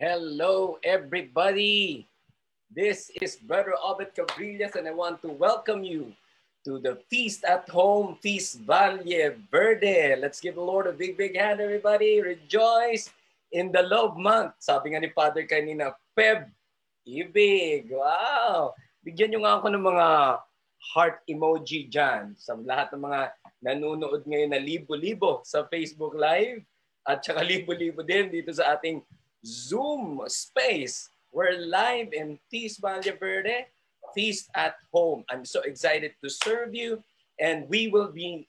Hello, everybody. This is Brother Obed Cabrillas, and I want to welcome you to the Feast at Home, Feast Valle Verde. Let's give the Lord a big, big hand, everybody. Rejoice in the love month. Sabi nga ni Father kanina, Feb, ibig. Wow! Bigyan nyo nga ako ng mga heart emoji dyan sa lahat ng mga nanonood ngayon na libo-libo sa Facebook Live at saka libo-libo din dito sa ating Zoom space. We're live in Feast Valle Verde, Feast at Home. I'm so excited to serve you and we will be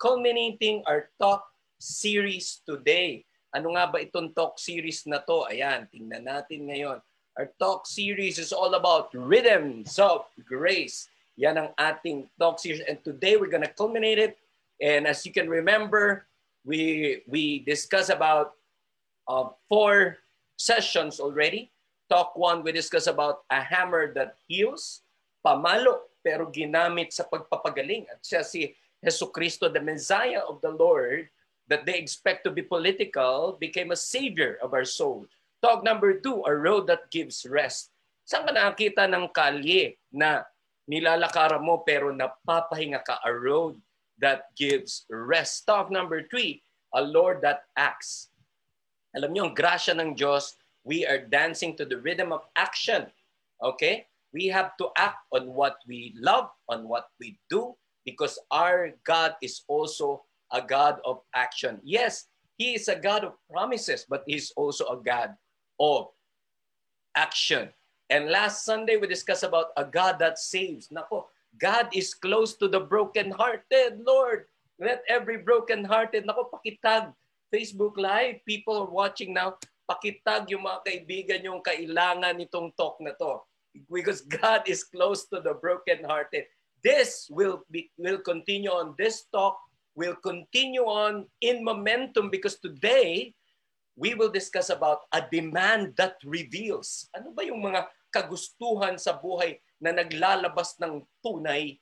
culminating our talk series today. Ano nga ba itong talk series na to? Ayan, tingnan natin ngayon. Our talk series is all about rhythms of grace. Yan ang ating talk series. And today we're gonna culminate it. And as you can remember, we we discuss about uh, four sessions already. Talk one, we discuss about a hammer that heals, pamalo, pero ginamit sa pagpapagaling. At siya si Jesu Cristo, the Messiah of the Lord, that they expect to be political, became a savior of our soul. Talk number two, a road that gives rest. Saan ka nakakita ng kalye na nilalakaran mo pero napapahinga ka? A road that gives rest. Talk number three, a Lord that acts. Alam niyo, ang grasya ng Diyos, we are dancing to the rhythm of action. Okay? We have to act on what we love, on what we do, because our God is also a God of action. Yes, He is a God of promises, but He's also a God of action. And last Sunday, we discussed about a God that saves. Nako, God is close to the brokenhearted, Lord. Let every brokenhearted, nako, pakitag Facebook Live, people are watching now, pakitag yung mga kaibigan yung kailangan nitong talk na to. Because God is close to the broken-hearted. This will be will continue on. This talk will continue on in momentum because today we will discuss about a demand that reveals. Ano ba yung mga kagustuhan sa buhay na naglalabas ng tunay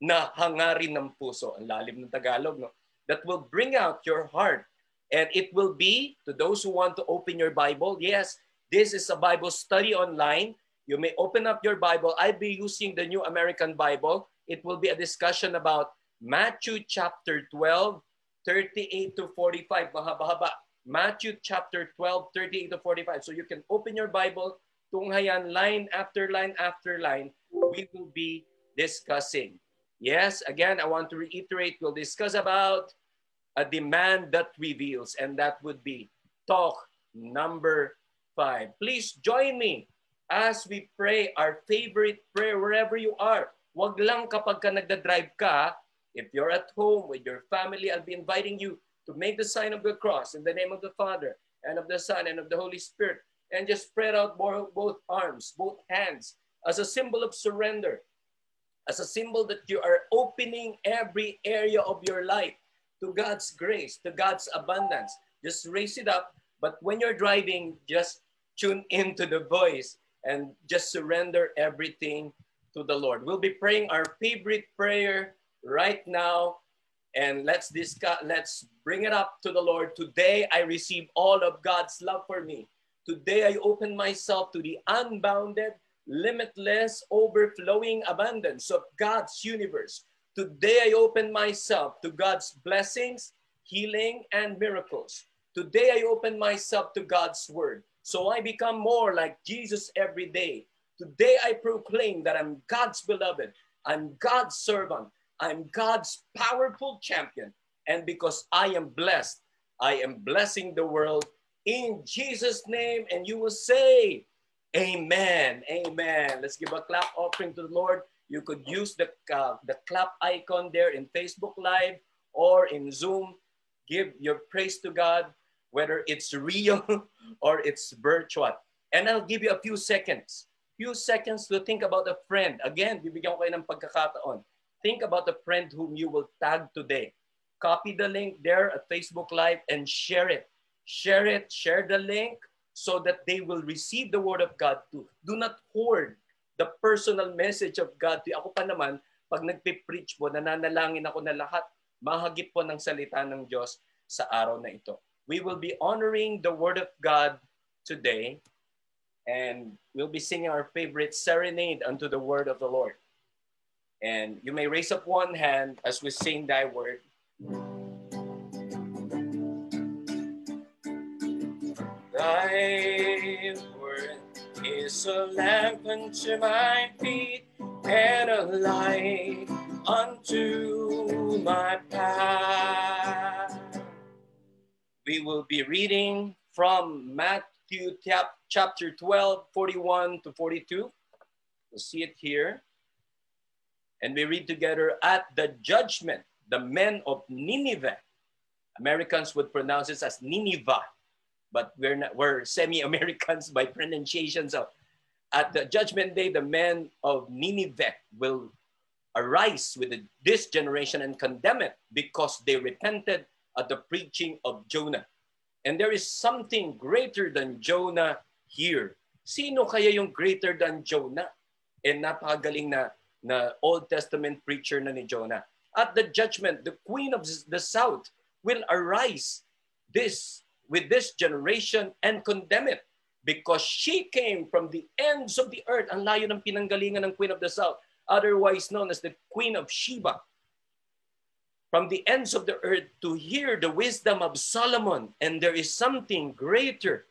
na hangarin ng puso? Ang lalim ng Tagalog, no? That will bring out your heart And it will be, to those who want to open your Bible, yes, this is a Bible study online. You may open up your Bible. I'll be using the New American Bible. It will be a discussion about Matthew chapter 12, 38 to 45. Mahaba-haba. Matthew chapter 12, 38 to 45. So you can open your Bible. Tunghayan, line after line after line, we will be discussing. Yes, again, I want to reiterate, we'll discuss about a demand that reveals, and that would be talk number five. Please join me as we pray our favorite prayer wherever you are. Wag lang kapag ka nagda-drive ka, if you're at home with your family, I'll be inviting you to make the sign of the cross in the name of the Father and of the Son and of the Holy Spirit and just spread out both arms, both hands as a symbol of surrender, as a symbol that you are opening every area of your life to God's grace, to God's abundance. Just raise it up. But when you're driving, just tune into the voice and just surrender everything to the Lord. We'll be praying our favorite prayer right now. And let's discuss, let's bring it up to the Lord. Today I receive all of God's love for me. Today I open myself to the unbounded, limitless, overflowing abundance of God's universe. Today I open myself to God's blessings, healing, and miracles. Today I open myself to God's word. So I become more like Jesus every day. Today I proclaim that I'm God's beloved. I'm God's servant. I'm God's powerful champion. And because I am blessed, I am blessing the world in Jesus' name. And you will say, Amen. Amen. Let's give a clap offering to the Lord. You could use the, uh, the clap icon there in Facebook Live or in Zoom. Give your praise to God, whether it's real or it's virtual. And I'll give you a few seconds. Few seconds to think about a friend. Again, bibigyan ko kayo ng pagkakataon. Think about a friend whom you will tag today. Copy the link there at Facebook Live and share it. Share it, share the link so that they will receive the word of God too. Do not hoard the personal message of God. Ako pa naman, pag nagpe-preach po, nananalangin ako na lahat mahagip po ng salita ng Diyos sa araw na ito. We will be honoring the Word of God today, and we'll be singing our favorite serenade unto the word of the Lord. And you may raise up one hand as we sing thy word. Thy is a lamp unto my feet and a light unto my path. We will be reading from Matthew chapter 12, 41 to 42. We'll see it here. And we read together at the judgment, the men of Nineveh. Americans would pronounce it as Nineveh, but we're, not, we're semi-Americans by pronunciation. So at the judgment day, the men of Nineveh will arise with this generation and condemn it because they repented at the preaching of Jonah. And there is something greater than Jonah here. Sino kaya yung greater than Jonah? And napakagaling na, na Old Testament preacher na ni Jonah. At the judgment, the queen of the south will arise this with this generation and condemn it because she came from the ends of the earth. Ang layo ng pinanggalingan ng queen of the south otherwise known as the Queen of Sheba, from the ends of the earth to hear the wisdom of Solomon. And there is something greater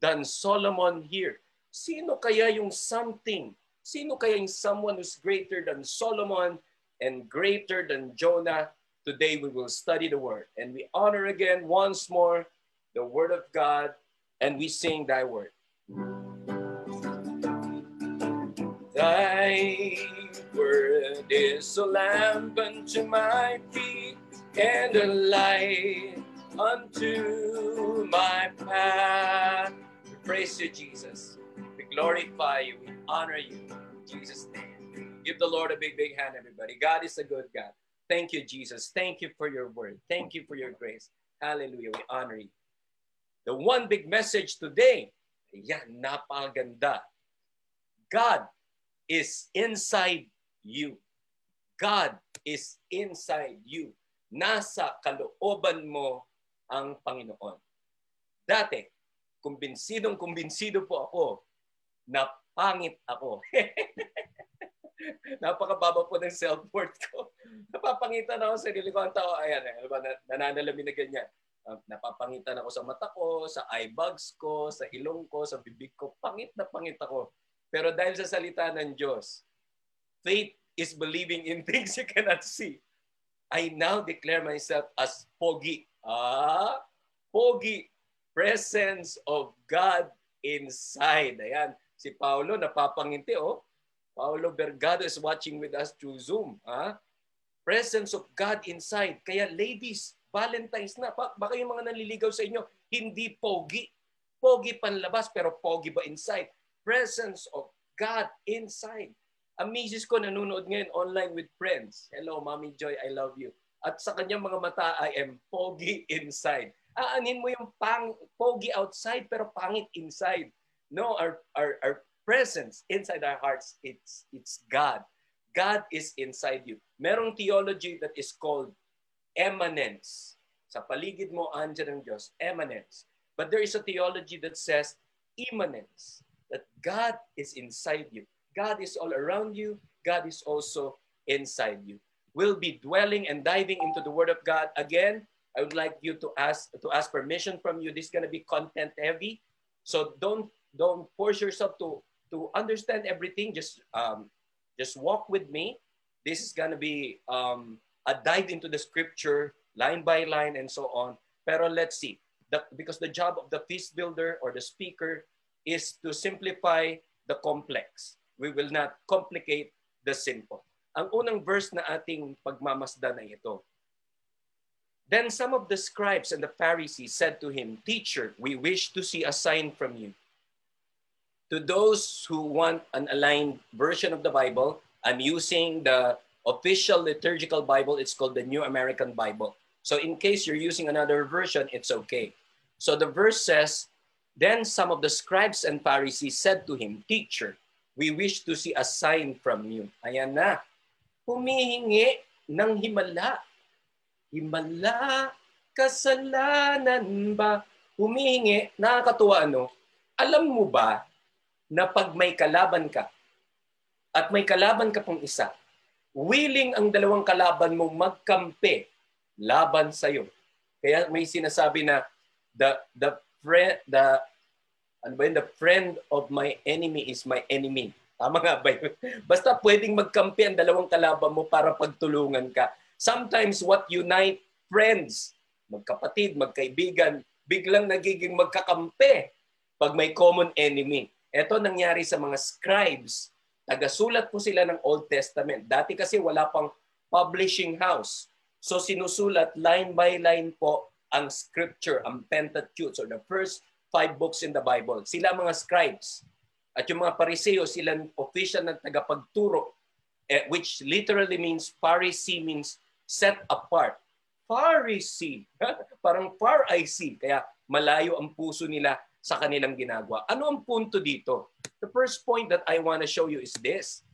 than Solomon here. Sino kaya yung something? Sino kaya yung someone who's greater than Solomon and greater than Jonah? Today we will study the word. And we honor again once more the word of God and we sing thy word. Thy word is a lamp unto my feet and a light unto my path. We praise you, Jesus. We glorify you. We honor you. In Jesus' name. Give the Lord a big, big hand, everybody. God is a good God. Thank you, Jesus. Thank you for your word. Thank you for your grace. Hallelujah. We honor you. The one big message today, yan, napaganda. God is inside you. God is inside you. Nasa kalooban mo ang Panginoon. Dati, kumbinsidong kumbinsido po ako na pangit ako. Napakababa po ng self-worth ko. Napapangitan ako sa sarili ko. Ang tao, ayan, eh, nananalamin na ganyan. Uh, napapangitan ako sa mata ko, sa eye bags ko, sa ilong ko, sa bibig ko. Pangit na pangit ako. Pero dahil sa salita ng Diyos, faith is believing in things you cannot see. I now declare myself as pogi. Ah, pogi. Presence of God inside. Ayan, si Paulo napapanginti oh. Paulo Bergado is watching with us through Zoom. Ah? Presence of God inside. Kaya ladies, Valentine's na. Baka yung mga naliligaw sa inyo, hindi pogi. Pogi panlabas pero pogi ba inside? presence of God inside. Ang misis ko nanonood ngayon online with friends. Hello, Mommy Joy, I love you. At sa kanyang mga mata, I am pogi inside. Aanin mo yung pang, pogi outside pero pangit inside. No, our, our, our presence inside our hearts, it's, it's God. God is inside you. Merong theology that is called eminence. Sa paligid mo, andyan ang Diyos. Eminence. But there is a theology that says immanence that God is inside you. God is all around you. God is also inside you. We'll be dwelling and diving into the Word of God again. I would like you to ask to ask permission from you. This is going to be content heavy, so don't don't force yourself to to understand everything. Just um, just walk with me. This is going to be um, a dive into the Scripture line by line and so on. Pero let's see, the, because the job of the feast builder or the speaker is to simplify the complex. We will not complicate the simple. Ang unang verse na ating pagmamasdan ay ito. Then some of the scribes and the Pharisees said to him, Teacher, we wish to see a sign from you. To those who want an aligned version of the Bible, I'm using the official liturgical Bible. It's called the New American Bible. So in case you're using another version, it's okay. So the verse says, Then some of the scribes and Pharisees said to him, Teacher, we wish to see a sign from you. Ayan na. Humihingi ng himala. Himala, kasalanan ba? Humihingi, nakakatuwa ano? Alam mo ba na pag may kalaban ka at may kalaban ka pong isa, willing ang dalawang kalaban mo magkampe laban sa iyo. Kaya may sinasabi na the the friend the ano ba yun? The friend of my enemy is my enemy. Tama nga ba yun? Basta pwedeng magkampi ang dalawang kalaban mo para pagtulungan ka. Sometimes what unite friends, magkapatid, magkaibigan, biglang nagiging magkakampi pag may common enemy. Ito nangyari sa mga scribes. Tagasulat po sila ng Old Testament. Dati kasi wala pang publishing house. So sinusulat line by line po ang scripture, ang Pentateuch, or the first five books in the Bible. Sila mga scribes. At yung mga pariseo, sila official na tagapagturo, eh, which literally means Pharisee means set apart. Pharisee, parang far I see. Kaya malayo ang puso nila sa kanilang ginagawa. Ano ang punto dito? The first point that I want to show you is this.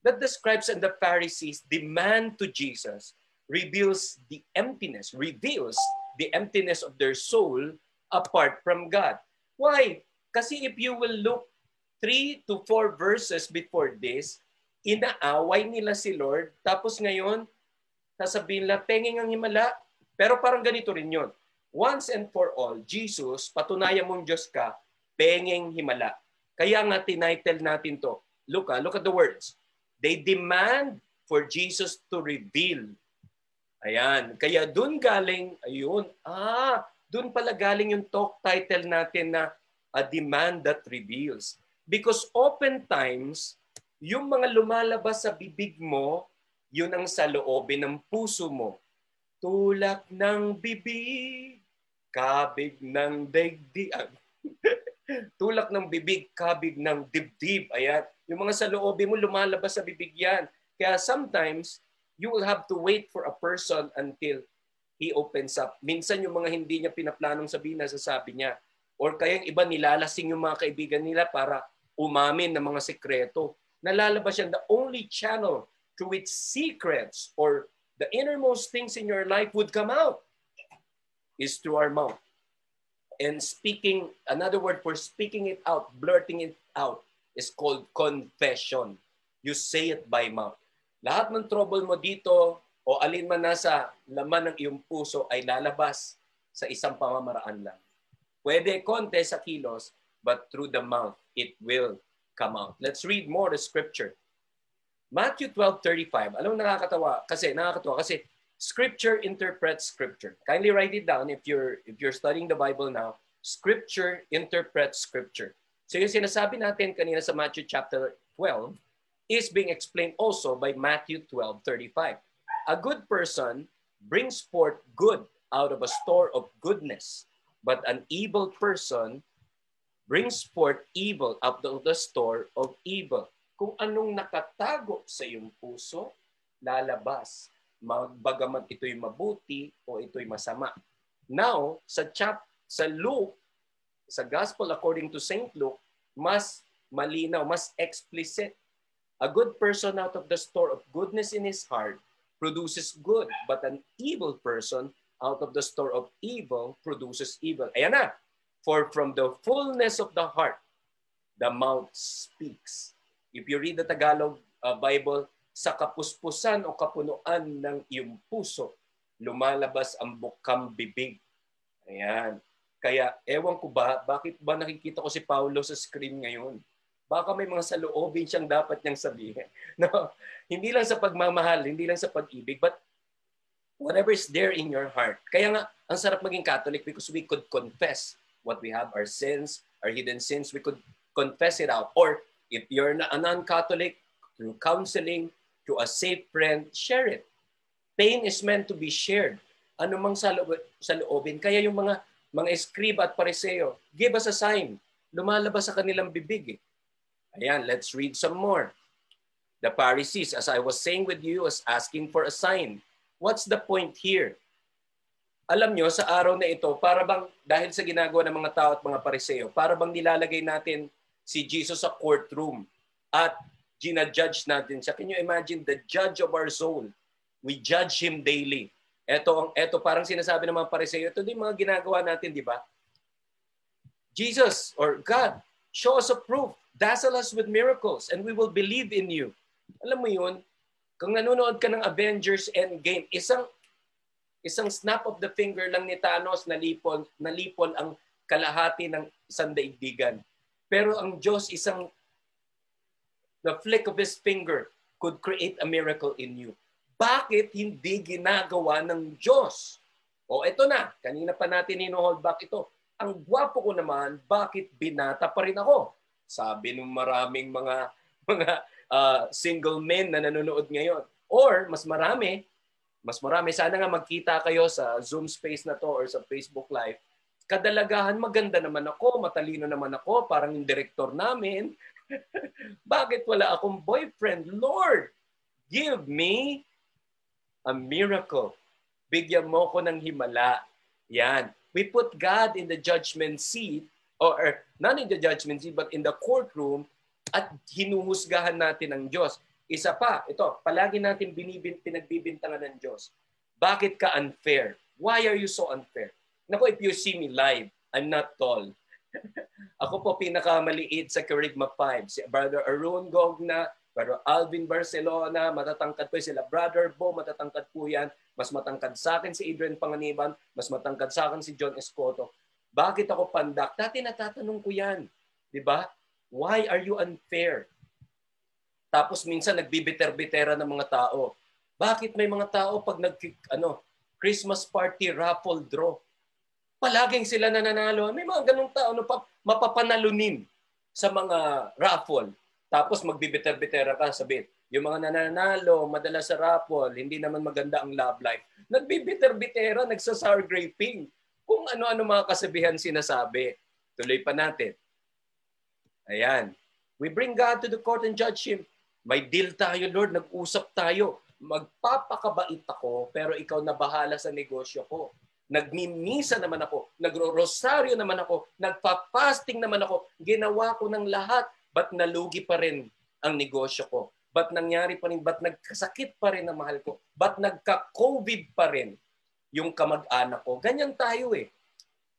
That the scribes and the Pharisees demand to Jesus reveals the emptiness, reveals the emptiness of their soul apart from God. Why? Kasi if you will look three to four verses before this, inaaway nila si Lord. Tapos ngayon, sasabihin nila, penging ang himala. Pero parang ganito rin yun. Once and for all, Jesus, patunayan mong Diyos ka, penging himala. Kaya nga tinitle natin to. Look, ah, look at the words. They demand for Jesus to reveal. Ayan. Kaya dun galing, ayun, ah, dun pala galing yung talk title natin na A Demand That Reveals. Because oftentimes, yung mga lumalabas sa bibig mo, yun ang sa loobin ng puso mo. Tulak ng bibig, kabig ng daigdig. Tulak ng bibig, kabig ng dibdib. Ayan. Yung mga sa loobin mo, lumalabas sa bibig yan. Kaya sometimes, you will have to wait for a person until he opens up. Minsan yung mga hindi niya pinaplanong sabihin, nasasabi niya. Or kaya yung iba nilalasing yung mga kaibigan nila para umamin ng mga sekreto. Nalalabas yan. The only channel through which secrets or the innermost things in your life would come out is through our mouth. And speaking, another word for speaking it out, blurting it out, is called confession. You say it by mouth. Lahat ng trouble mo dito o alin man nasa laman ng iyong puso ay lalabas sa isang pamamaraan lang. Pwede konti sa kilos, but through the mouth it will come out. Let's read more the scripture. Matthew 12:35. Alam mo nakakatawa kasi nakakatawa kasi scripture interprets scripture. Kindly write it down if you're if you're studying the Bible now. Scripture interprets scripture. So yung sinasabi natin kanina sa Matthew chapter 12 is being explained also by Matthew 12:35. A good person brings forth good out of a store of goodness, but an evil person brings forth evil out of the store of evil. Kung anong nakatago sa iyong puso, lalabas. Bagamat ito'y mabuti o ito'y masama. Now, sa chap sa Luke, sa Gospel according to St. Luke, mas malinaw, mas explicit. A good person out of the store of goodness in his heart produces good, but an evil person out of the store of evil produces evil. Ayan na, For from the fullness of the heart, the mouth speaks. If you read the Tagalog uh, Bible, sa kapuspusan o kapunuan ng iyong puso, lumalabas ang bukang bibig. Ayan. Kaya, ewan ko ba, bakit ba nakikita ko si Paulo sa screen ngayon? Baka may mga saloobin siyang dapat niyang sabihin. No? Hindi lang sa pagmamahal, hindi lang sa pag-ibig, but whatever is there in your heart. Kaya nga, ang sarap maging Catholic because we could confess what we have, our sins, our hidden sins, we could confess it out. Or if you're a non-Catholic, through counseling, through a safe friend, share it. Pain is meant to be shared. Ano mang sa, loob, sa loobin. Kaya yung mga mga escriba at pariseo, give us a sign. Lumalabas sa kanilang bibig. Eh. Ayan, let's read some more. The Pharisees, as I was saying with you, was asking for a sign. What's the point here? alam nyo, sa araw na ito, para bang, dahil sa ginagawa ng mga tao at mga pariseo, para bang nilalagay natin si Jesus sa courtroom at ginajudge natin siya. Can you imagine the judge of our soul? We judge Him daily. Ito, ang, ito parang sinasabi ng mga pariseo, ito din mga ginagawa natin, di ba? Jesus or God, show us a proof. Dazzle us with miracles and we will believe in you. Alam mo yun, kung nanonood ka ng Avengers Endgame, isang isang snap of the finger lang ni Thanos nalipol, nalipol ang kalahati ng isang daigdigan. Pero ang Diyos isang the flick of His finger could create a miracle in you. Bakit hindi ginagawa ng Diyos? O eto na, kanina pa natin hino-hold back ito. Ang gwapo ko naman, bakit binata pa rin ako? Sabi ng maraming mga mga uh, single men na nanonood ngayon. Or mas marami, mas marami, sana nga magkita kayo sa Zoom space na to or sa Facebook Live. Kadalagahan maganda naman ako, matalino naman ako, parang yung director namin. Bakit wala akong boyfriend? Lord, give me a miracle. Bigyan mo ko ng himala. Yan. We put God in the judgment seat or, or not in the judgment seat but in the courtroom at hinuhusgahan natin ang Diyos. Isa pa, ito, palagi natin binibin, pinagbibintangan ng Diyos. Bakit ka unfair? Why are you so unfair? Nako, if you see me live, I'm not tall. Ako po pinakamaliit sa Kerigma 5. Si Brother Arun Gogna, Brother Alvin Barcelona, matatangkad po sila. Brother Bo, matatangkad po yan. Mas matangkad sa akin si Adrian Panganiban, mas matangkad sa akin si John Escoto. Bakit ako pandak? Dati natatanong ko yan. Di ba? Why are you unfair? Tapos minsan nagbibiter-bitera ng mga tao. Bakit may mga tao pag nag ano, Christmas party raffle draw, palaging sila nananalo. May mga ganung tao na pa, mapapanalunin sa mga raffle. Tapos magbibiter-bitera ka, sabihin, yung mga nananalo, madala sa raffle, hindi naman maganda ang love life. Nagbibiter-bitera, nagsa-sour graping. Kung ano-ano mga kasabihan sinasabi. Tuloy pa natin. Ayan. We bring God to the court and judge Him. May deal tayo, Lord. Nag-usap tayo. Magpapakabait ako, pero ikaw na bahala sa negosyo ko. Nagmimisa naman ako. Nagro-rosaryo naman ako. Nagpa-fasting naman ako. Ginawa ko ng lahat. Ba't nalugi pa rin ang negosyo ko? Ba't nangyari pa rin? Ba't nagkasakit pa rin ang mahal ko? Ba't nagka-COVID pa rin yung kamag-anak ko? Ganyan tayo eh.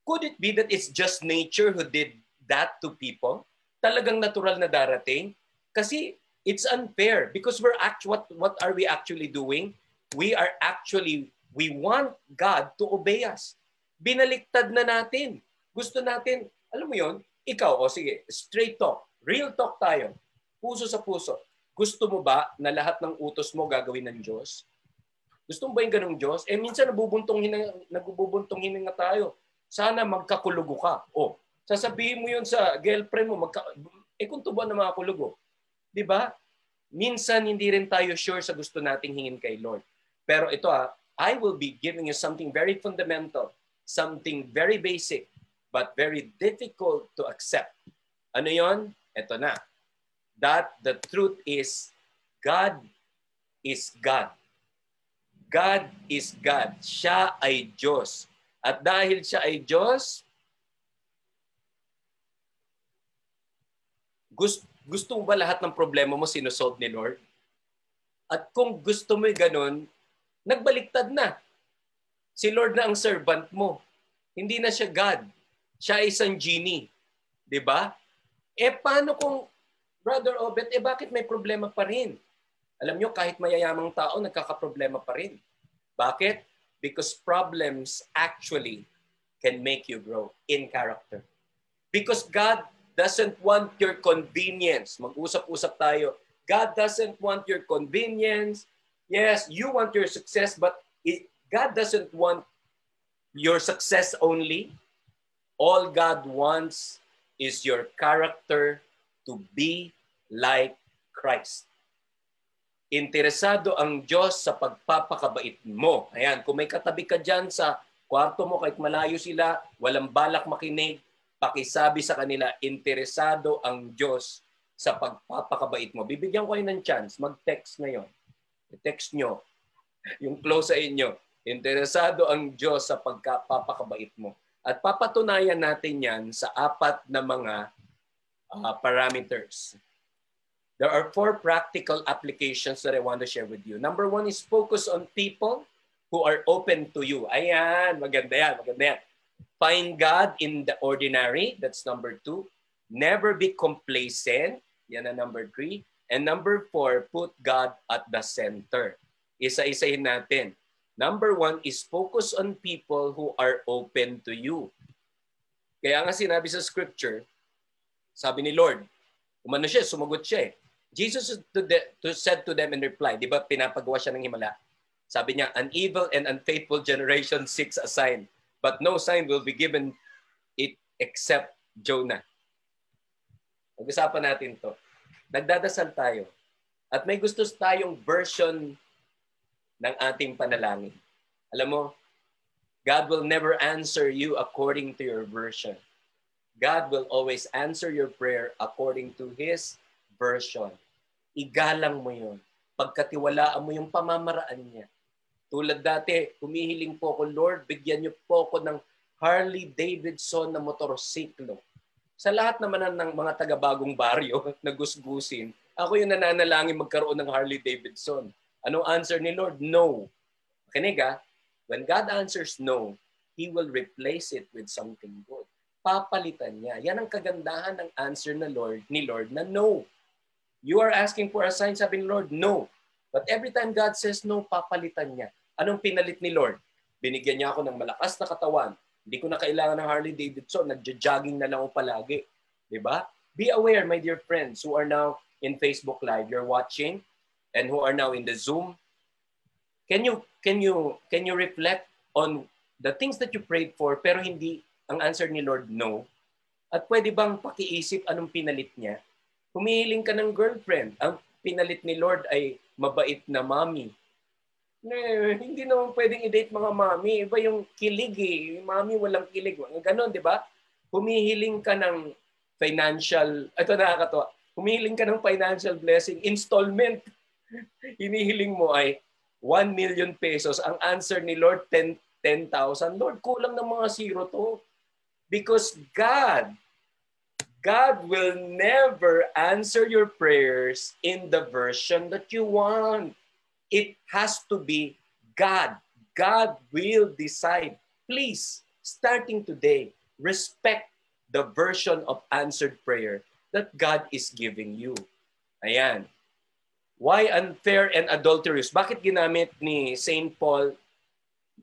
Could it be that it's just nature who did that to people? talagang natural na darating kasi it's unfair because we're act what what are we actually doing we are actually we want God to obey us. Binaliktad na natin. Gusto natin alam mo yon ikaw o sige straight talk real talk tayo. Puso sa puso. Gusto mo ba na lahat ng utos mo gagawin ng Diyos? Gusto mo ba yung ganong Diyos? Eh minsan nabubuntong hina, nabubuntong hininga tayo. Sana magkakulugo ka. Oh Sasabihin mo yun sa girlfriend mo, magka, eh kung tubuan ng mga kulugo. Di ba? Minsan hindi rin tayo sure sa gusto nating hingin kay Lord. Pero ito ah, I will be giving you something very fundamental, something very basic, but very difficult to accept. Ano yon? Ito na. That the truth is, God is God. God is God. Siya ay Diyos. At dahil siya ay Diyos, Gusto, gusto mo ba lahat ng problema mo sinusolve ni Lord? At kung gusto mo ganun, nagbaliktad na. Si Lord na ang servant mo. Hindi na siya God. Siya ay isang genie. Ba? Eh paano kung, Brother Obet, eh bakit may problema pa rin? Alam nyo, kahit mayayamang tao, nagkakaproblema pa rin. Bakit? Because problems actually can make you grow in character. Because God doesn't want your convenience. Mag-usap-usap tayo. God doesn't want your convenience. Yes, you want your success, but it, God doesn't want your success only. All God wants is your character to be like Christ. Interesado ang Diyos sa pagpapakabait mo. Ayan, kung may katabi ka dyan sa kwarto mo, kahit malayo sila, walang balak makinig, pakisabi sa kanila, interesado ang Diyos sa pagpapakabait mo. Bibigyan ko kayo ng chance, mag-text ngayon. I-text nyo, yung close sa inyo. Interesado ang Diyos sa pagpapakabait mo. At papatunayan natin yan sa apat na mga uh, parameters. There are four practical applications that I want to share with you. Number one is focus on people who are open to you. Ayan, maganda yan, maganda yan. Find God in the ordinary. That's number two. Never be complacent. Yan ang number three. And number four, put God at the center. Isa-isahin natin. Number one is focus on people who are open to you. Kaya nga sinabi sa scripture, sabi ni Lord, umano siya, sumagot siya eh. Jesus to the, to said to them in reply, di ba pinapagawa siya ng himala? Sabi niya, an evil and unfaithful generation seeks a sign, but no sign will be given it except Jonah. Pag-usapan natin to. Nagdadasal tayo. At may gusto tayong version ng ating panalangin. Alam mo, God will never answer you according to your version. God will always answer your prayer according to His version. Igalang mo yun. Pagkatiwalaan mo yung pamamaraan niya. Tulad dati, humihiling po ako, Lord, bigyan niyo po ako ng Harley Davidson na motorsiklo. Sa lahat naman ng mga taga-bagong baryo na gusgusin, ako yung nananalangin magkaroon ng Harley Davidson. Anong answer ni Lord? No. Kinig ah, When God answers no, He will replace it with something good. Papalitan niya. Yan ang kagandahan ng answer na Lord, ni Lord na no. You are asking for a sign, sabi ni Lord, no. But every time God says no, papalitan niya. Anong pinalit ni Lord? Binigyan niya ako ng malakas na katawan. Hindi ko na kailangan ng Harley Davidson. Nagja-jogging na lang ako palagi. Di ba? Be aware, my dear friends, who are now in Facebook Live, you're watching, and who are now in the Zoom, Can you can you can you reflect on the things that you prayed for pero hindi ang answer ni Lord no? At pwede bang pakiisip anong pinalit niya? Humihiling ka ng girlfriend. Ang pinalit ni Lord ay mabait na mommy. Hindi naman pwedeng i-date mga mommy. Iba yung kilig eh. Mommy walang kilig. Ganon, di ba? Humihiling ka ng financial, ito nakakatawa, humihiling ka ng financial blessing, installment. Hinihiling mo ay 1 million pesos. Ang answer ni Lord, 10 10,000. Lord, kulang ng mga zero to. Because God, God will never answer your prayers in the version that you want. It has to be God. God will decide. Please, starting today, respect the version of answered prayer that God is giving you. Ayan. Why unfair and adulterous? Bakit ginamit ni St. Paul,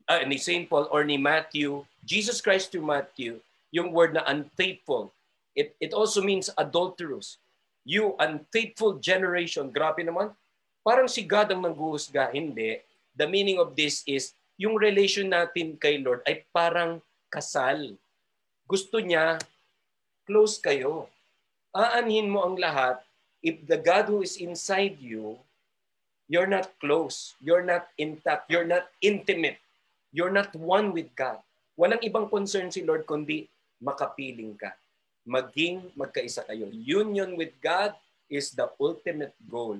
uh, ni St. Paul or ni Matthew, Jesus Christ to Matthew, yung word na unfaithful. It, it also means adulterous. You unfaithful generation. Grabe naman. Parang si God ang nangguhusga. Hindi. The meaning of this is, yung relation natin kay Lord ay parang kasal. Gusto niya, close kayo. Aanhin mo ang lahat if the God who is inside you, you're not close, you're not intact, you're not intimate, you're not one with God. Walang ibang concern si Lord kundi makapiling ka. Maging magkaisa kayo. Union with God is the ultimate goal.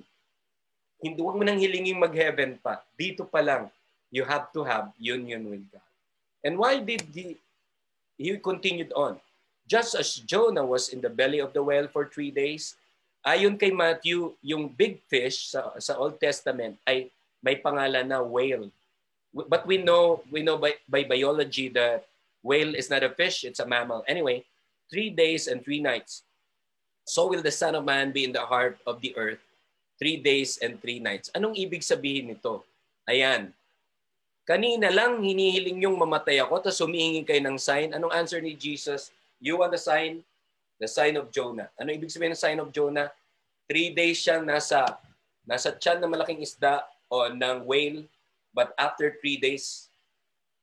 Hindi mo nang hilingin mag-heaven pa. Dito pa lang, you have to have union with God. And why did he, he continued on? Just as Jonah was in the belly of the whale for three days, Ayon kay Matthew, yung big fish sa, sa Old Testament ay may pangalan na whale. But we know we know by, by biology that whale is not a fish, it's a mammal. Anyway, three days and three nights. So will the Son of Man be in the heart of the earth three days and three nights. Anong ibig sabihin nito? Ayan. Kanina lang hinihiling yung mamatay ako, tapos humihingi kayo ng sign. Anong answer ni Jesus? You want a sign? The sign of Jonah. Ano ibig sabihin ng sign of Jonah? Three days siyang nasa, nasa tiyan ng malaking isda o ng whale. But after three days,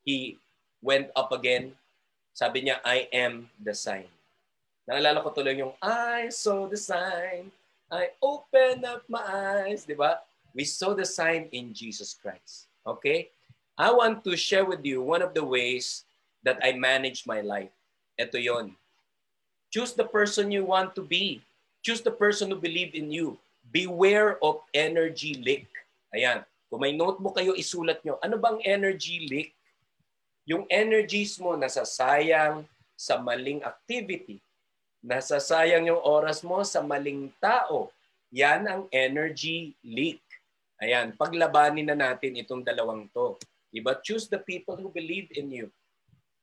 he went up again. Sabi niya, I am the sign. Naalala ko tuloy yung, I saw the sign. I open up my eyes. Di ba? We saw the sign in Jesus Christ. Okay? I want to share with you one of the ways that I manage my life. Ito yon Choose the person you want to be. Choose the person who believe in you. Beware of energy leak. Ayan. Kung may notebook kayo, isulat nyo. Ano bang energy leak? Yung energies mo nasasayang sa maling activity. Nasasayang yung oras mo sa maling tao. Yan ang energy leak. Ayan, paglabanin na natin itong dalawang to. Diba? Choose the people who believe in you.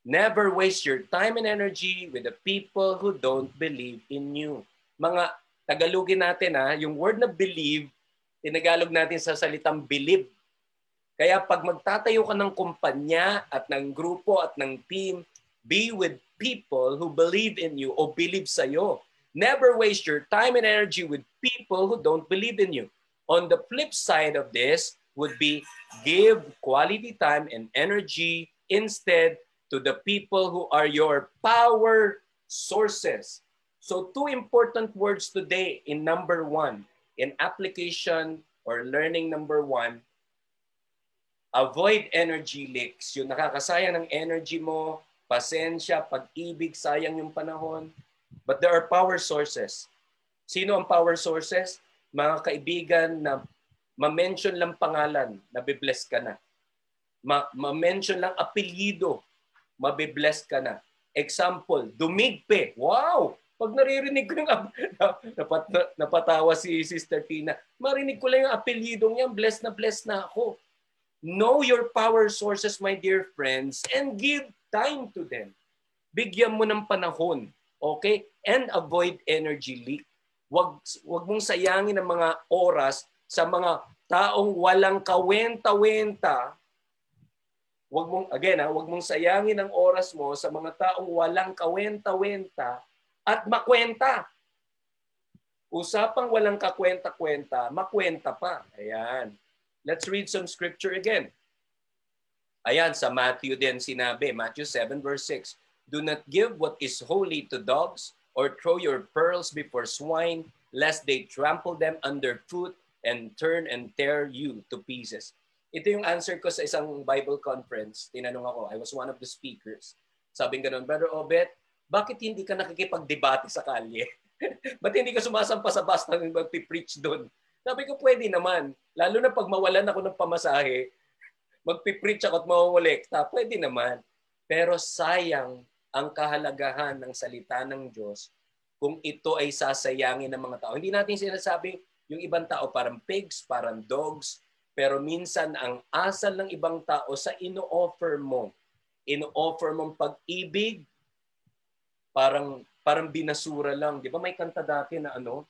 Never waste your time and energy with the people who don't believe in you. Mga Tagalogin natin ha, yung word na believe, tinagalog natin sa salitang believe. Kaya pag magtatayo ka ng kumpanya at ng grupo at ng team, be with people who believe in you o believe sa iyo. Never waste your time and energy with people who don't believe in you. On the flip side of this would be give quality time and energy instead to the people who are your power sources. So two important words today in number one, in application or learning number one, avoid energy leaks. Yung nakakasayang ng energy mo, pasensya, pag-ibig, sayang yung panahon. But there are power sources. Sino ang power sources? Mga kaibigan na ma-mention lang pangalan, nabibless ka na. Ma- ma-mention lang apelyido, mabibless ka na. Example, dumigpe. Wow! Pag naririnig ko yung napat, napatawa si Sister Tina, marinig ko lang yung apelyidong yan, blessed na blessed na ako. Know your power sources, my dear friends, and give time to them. Bigyan mo ng panahon, okay? And avoid energy leak. Wag, wag mong sayangin ang mga oras sa mga taong walang kawenta-wenta, wag mong again ha, wag mong sayangin ang oras mo sa mga taong walang kawenta-wenta at makwenta. Usapang walang kakwenta-kwenta, makwenta pa. Ayan. Let's read some scripture again. Ayan, sa Matthew din sinabi, Matthew 7 verse 6, Do not give what is holy to dogs or throw your pearls before swine, lest they trample them underfoot and turn and tear you to pieces. Ito yung answer ko sa isang Bible conference. Tinanong ako, I was one of the speakers. Sabi ganun, Brother Obet, bakit hindi ka nakikipagdebate sa kalye? Ba't hindi ka sumasampa sa bus nang magpipreach doon? Sabi ko, pwede naman. Lalo na pag mawalan ako ng pamasahe, magpipreach ako at mawawalekta, pwede naman. Pero sayang ang kahalagahan ng salita ng Diyos kung ito ay sasayangin ng mga tao. Hindi natin sinasabing yung ibang tao parang pigs, parang dogs, pero minsan ang asal ng ibang tao sa ino-offer mo, ino-offer mong pag-ibig, parang parang binasura lang. Di ba may kanta dati na ano?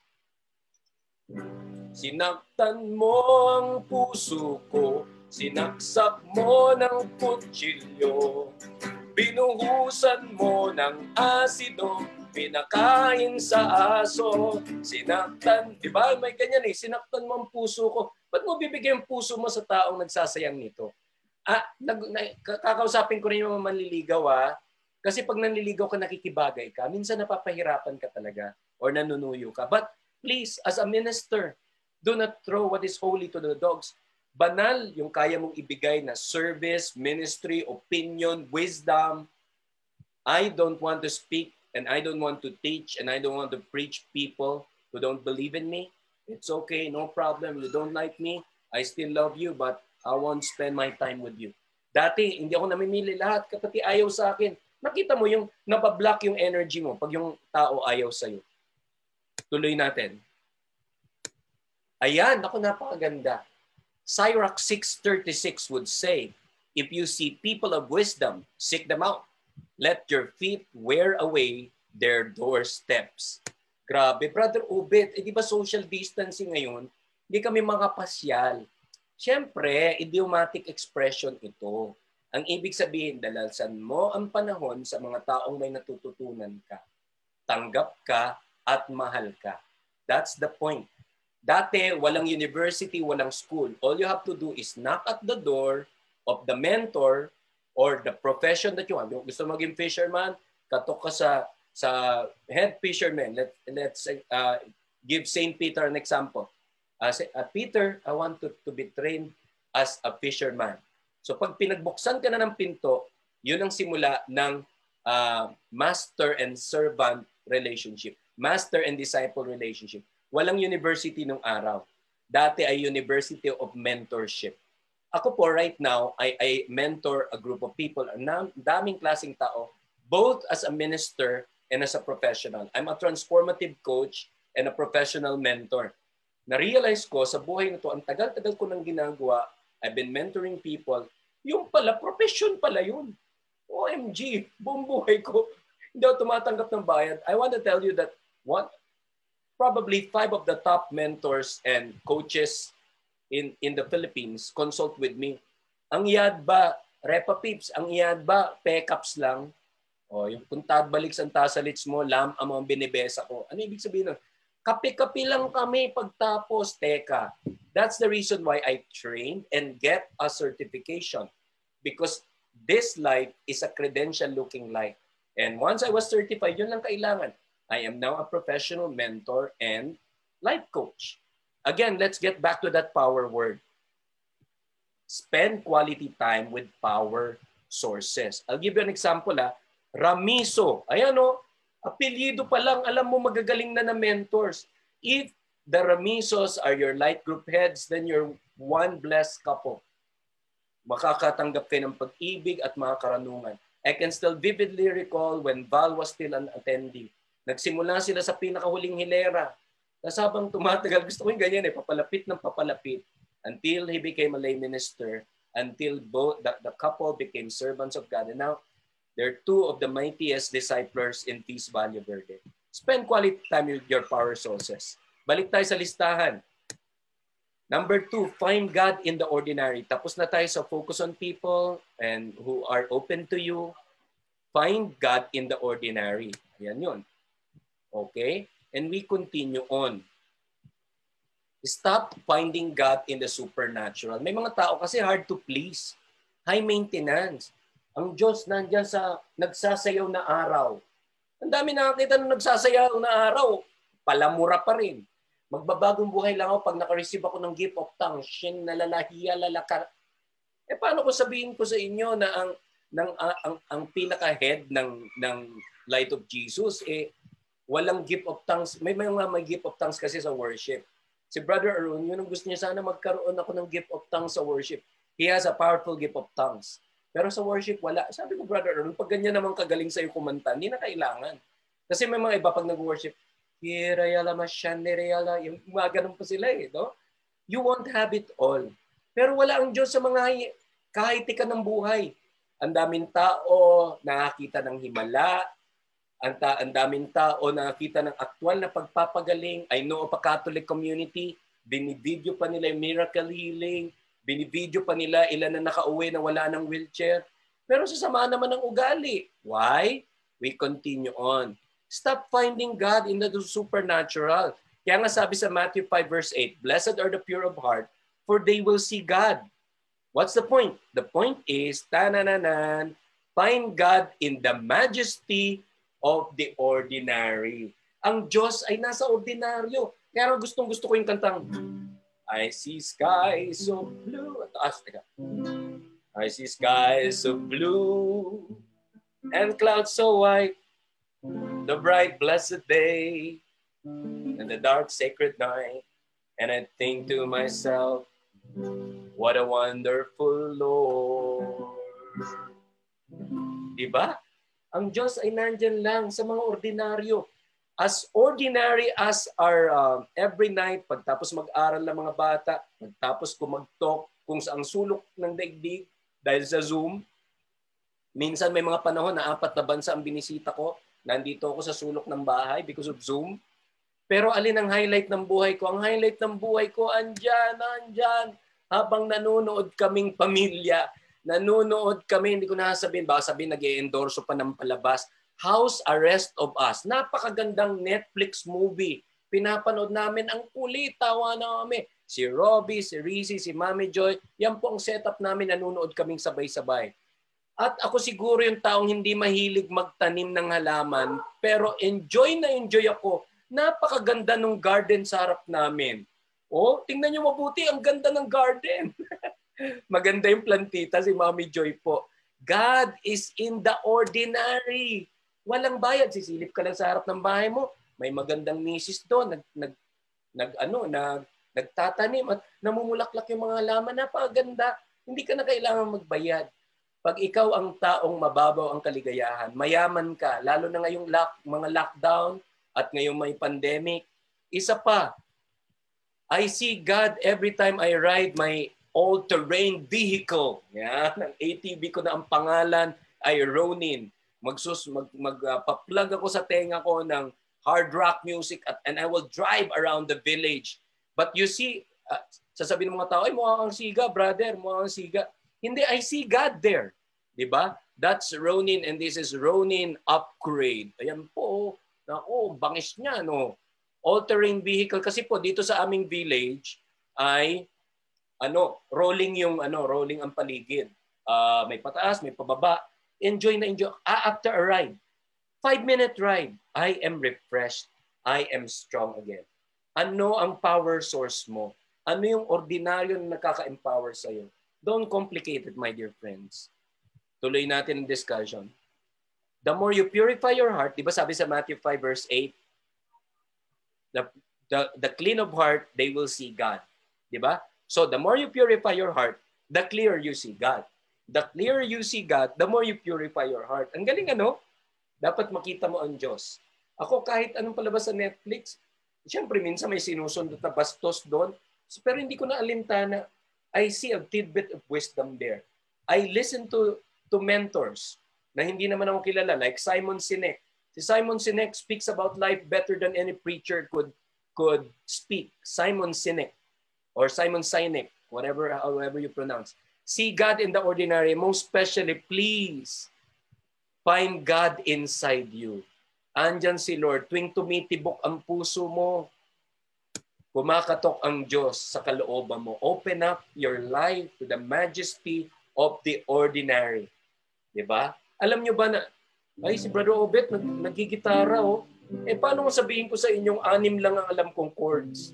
Sinaktan mo ang puso ko, sinaksak mo ng kutsilyo, binuhusan mo ng asido, pinakain sa aso, sinaktan. Di ba? May ganyan eh. Sinaktan mo ang puso ko. Ba't mo bibigyan ang puso mo sa taong nagsasayang nito? Ah, nag, na, kakausapin ko rin yung mga manliligaw ah. Kasi pag nanliligaw ka, nakikibagay ka, minsan napapahirapan ka talaga or nanunuyo ka. But please, as a minister, do not throw what is holy to the dogs. Banal yung kaya mong ibigay na service, ministry, opinion, wisdom. I don't want to speak and I don't want to teach and I don't want to preach people who don't believe in me. It's okay, no problem. You don't like me, I still love you, but I won't spend my time with you. Dati, hindi ako namimili lahat. Kapati ayaw sa akin. Nakita mo yung napablock yung energy mo pag yung tao ayaw sa'yo. Tuloy natin. Ayan, ako napakaganda. Sirach 6.36 would say, If you see people of wisdom, seek them out. Let your feet wear away their doorsteps. Grabe, Brother Obet, eh, di ba social distancing ngayon? Hindi kami makapasyal. Siyempre, idiomatic expression ito. Ang ibig sabihin, dalalsan mo ang panahon sa mga taong may natututunan ka. Tanggap ka at mahal ka. That's the point. Dati, walang university, walang school. All you have to do is knock at the door of the mentor or the profession that you want. Gusto maging fisherman, katok ka sa sa head fisherman. Let, let's uh, give St. Peter an example. Uh, uh, Peter, I want to, to be trained as a fisherman. So pag pinagbuksan ka na ng pinto, yun ang simula ng uh, master and servant relationship. Master and disciple relationship. Walang university nung araw. Dati ay university of mentorship ako po right now, I, I mentor a group of people, ang daming klaseng tao, both as a minister and as a professional. I'm a transformative coach and a professional mentor. Na-realize ko sa buhay na to, ang tagal-tagal ko nang ginagawa, I've been mentoring people, yung pala, profession pala yun. OMG, buong buhay ko, hindi ako tumatanggap ng bayad. I want to tell you that what probably five of the top mentors and coaches in in the Philippines consult with me. Ang iyad ba, Repa Pips, ang iyad ba, pekaps lang? O, yung puntad balik sa tasalits mo, lam ang mga binibesa ko. Ano ibig sabihin nun? Kapi-kapi lang kami pagtapos. Teka, that's the reason why I trained and get a certification. Because this life is a credential-looking life. And once I was certified, yun lang kailangan. I am now a professional mentor and life coach. Again, let's get back to that power word. Spend quality time with power sources. I'll give you an example. Ah. Ramiso. Ayan o, apelyido pa lang, alam mo magagaling na na mentors. If the Ramisos are your light group heads, then you're one blessed couple. Makakatanggap kayo ng pag-ibig at mga karanungan. I can still vividly recall when Val was still an attendee. Nagsimula sila sa pinakahuling hilera. Tapos habang tumatagal, gusto ko yung ganyan eh, papalapit ng papalapit until he became a lay minister, until both the, the couple became servants of God. And now, they're two of the mightiest disciples in Peace Valley Verde. Spend quality time with your power sources. Balik tayo sa listahan. Number two, find God in the ordinary. Tapos na tayo sa focus on people and who are open to you. Find God in the ordinary. Ayan yun. Okay? And we continue on. Stop finding God in the supernatural. May mga tao kasi hard to please. High maintenance. Ang Diyos nandyan sa nagsasayaw na araw. Ang dami nakakita nung nagsasayaw na araw. Palamura pa rin. Magbabagong buhay lang ako pag naka-receive ako ng gift of tongues. Shin nalalahiya lalaka. Eh paano ko sabihin ko sa inyo na ang ng uh, ang ang pinaka-head ng ng Light of Jesus eh walang gift of tongues. May mga may gift of tongues kasi sa worship. Si Brother Arun, yun ang gusto niya sana magkaroon ako ng gift of tongues sa worship. He has a powerful gift of tongues. Pero sa worship, wala. Sabi ko, Brother Arun, pag ganyan naman kagaling sa'yo kumanta, hindi na kailangan. Kasi may mga iba pag nag-worship, Hirayala masyanirayala. Yung mga ganun pa sila eh. No? You won't have it all. Pero wala ang Diyos sa mga kahitikan ng buhay. Ang daming tao nakakita ng himala. Ang, ta- ang daming tao nakakita ng aktwal na pagpapagaling. I know of a Catholic community, binivideo pa nila yung miracle healing, binivideo pa nila ilan na nakauwi na wala ng wheelchair. Pero sa sama naman ng ugali. Why? We continue on. Stop finding God in the supernatural. Kaya nga sabi sa Matthew 5 verse 8, Blessed are the pure of heart, for they will see God. What's the point? The point is, tanananan, find God in the majesty of the ordinary. Ang Diyos ay nasa ordinaryo. Kaya gustong gusto ko yung kantang, I see skies so blue. Taas, teka. I see skies so blue and clouds so white the bright blessed day and the dark sacred night. And I think to myself, what a wonderful Lord. Diba? Ang Diyos ay nandyan lang sa mga ordinaryo. As ordinary as our uh, every night, pagtapos mag-aral ng mga bata, pagtapos ko mag-talk kung sa ang sulok ng daigdig dahil sa Zoom, minsan may mga panahon na apat na bansa ang binisita ko, Nandito ako sa sulok ng bahay because of Zoom. Pero alin ang highlight ng buhay ko? Ang highlight ng buhay ko, andyan, andyan. Habang nanonood kaming pamilya, nanonood kami, hindi ko na sabihin, baka sabihin nag endorso pa ng palabas. House Arrest of Us. Napakagandang Netflix movie. Pinapanood namin ang kulit, tawa na kami. Si Robbie, si Rizzy, si Mami Joy, yan po ang setup namin, nanonood kaming sabay-sabay. At ako siguro yung taong hindi mahilig magtanim ng halaman, pero enjoy na enjoy ako. Napakaganda ng garden sa harap namin. Oh, tingnan niyo mabuti, ang ganda ng garden. Maganda yung plantita si Mami Joy po. God is in the ordinary. Walang bayad, sisilip ka lang sa harap ng bahay mo. May magandang misis doon, nag, nag, nag ano, nag, nagtatanim at namumulaklak yung mga halaman. Napakaganda. Hindi ka na kailangan magbayad. Pag ikaw ang taong mababaw ang kaligayahan, mayaman ka, lalo na ngayong lock, mga lockdown at ngayong may pandemic, isa pa, I see God every time I ride my all-terrain vehicle. Yan, ang ATV ko na ang pangalan. ay Ronin. Magsus mag magpaplug uh, ako sa tenga ko ng hard rock music at and I will drive around the village. But you see, uh, sasabihin ng mga tao, ay mukha kang siga, brother, mukha kang siga. Hindi, I see God there. 'Di ba? That's Ronin and this is Ronin upgrade. Ayan po. Nako, bangis niya no. All-terrain vehicle kasi po dito sa aming village ay ano, rolling yung ano, rolling ang paligid. Uh, may pataas, may pababa. Enjoy na enjoy. Ah, after a ride, five minute ride, I am refreshed. I am strong again. Ano ang power source mo? Ano yung ordinaryo na nakaka-empower sa'yo? Don't complicate it, my dear friends. Tuloy natin ang discussion. The more you purify your heart, di ba sabi sa Matthew 5 verse 8, the, the, the clean of heart, they will see God. Di ba? So the more you purify your heart, the clearer you see God. The clearer you see God, the more you purify your heart. Ang galing ano? Dapat makita mo ang Diyos. Ako kahit anong palabas sa Netflix, siyempre minsan may sinusunod na bastos doon, pero hindi ko na alintana. I see a tidbit of wisdom there. I listen to to mentors na hindi naman ako kilala like Simon Sinek. Si Simon Sinek speaks about life better than any preacher could could speak. Simon Sinek or Simon Sinek, whatever however you pronounce. See God in the ordinary, most especially please find God inside you. Andyan si Lord, tuwing tumitibok ang puso mo, kumakatok ang Diyos sa kalooban mo. Open up your life to the majesty of the ordinary. 'Di ba? Alam nyo ba na ay si Brother Obet nag nagigitara oh. Eh paano mo sabihin ko sa inyong anim lang ang alam kong chords?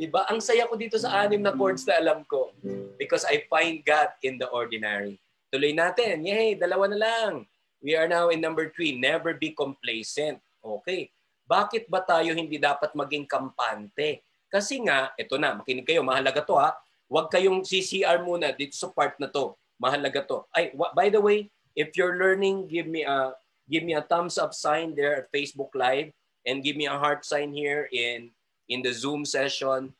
'Di ba? Ang saya ko dito sa anim na chords na alam ko because I find God in the ordinary. Tuloy natin. Yay, dalawa na lang. We are now in number three. Never be complacent. Okay. Bakit ba tayo hindi dapat maging kampante? Kasi nga, ito na, makinig kayo, mahalaga to ha. Huwag kayong CCR muna dito sa part na to. Mahalaga to. Ay, by the way, if you're learning, give me a give me a thumbs up sign there at Facebook Live and give me a heart sign here in in the Zoom session.